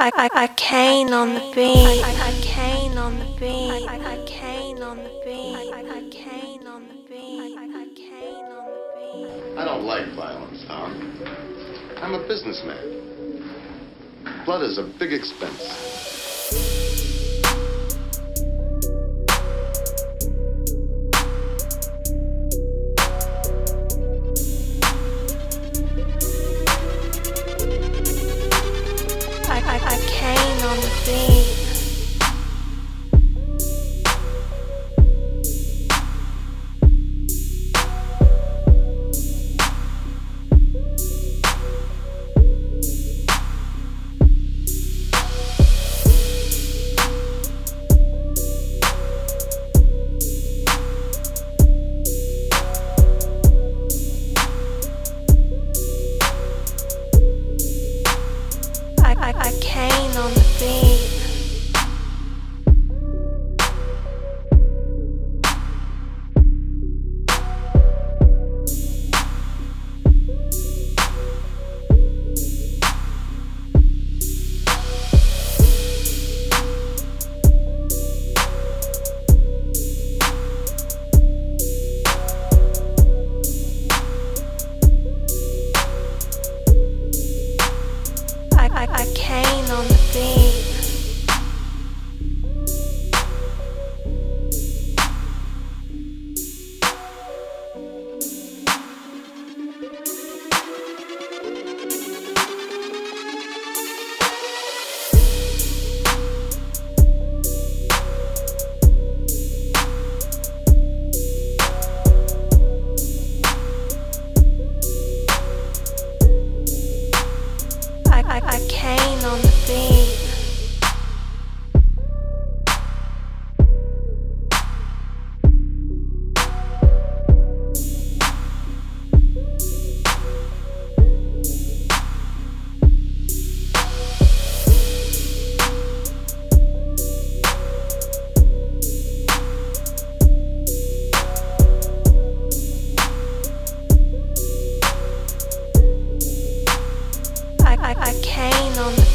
I, I, cane on the beat. Arcane on the beat. Arcane on the beat. Arcane on the beat. I, Arcane on the beat. I don't like violence, Tom. I'm a businessman. Blood is a big expense. On the beat. I, Arcane on the beat. on the. I, I came on the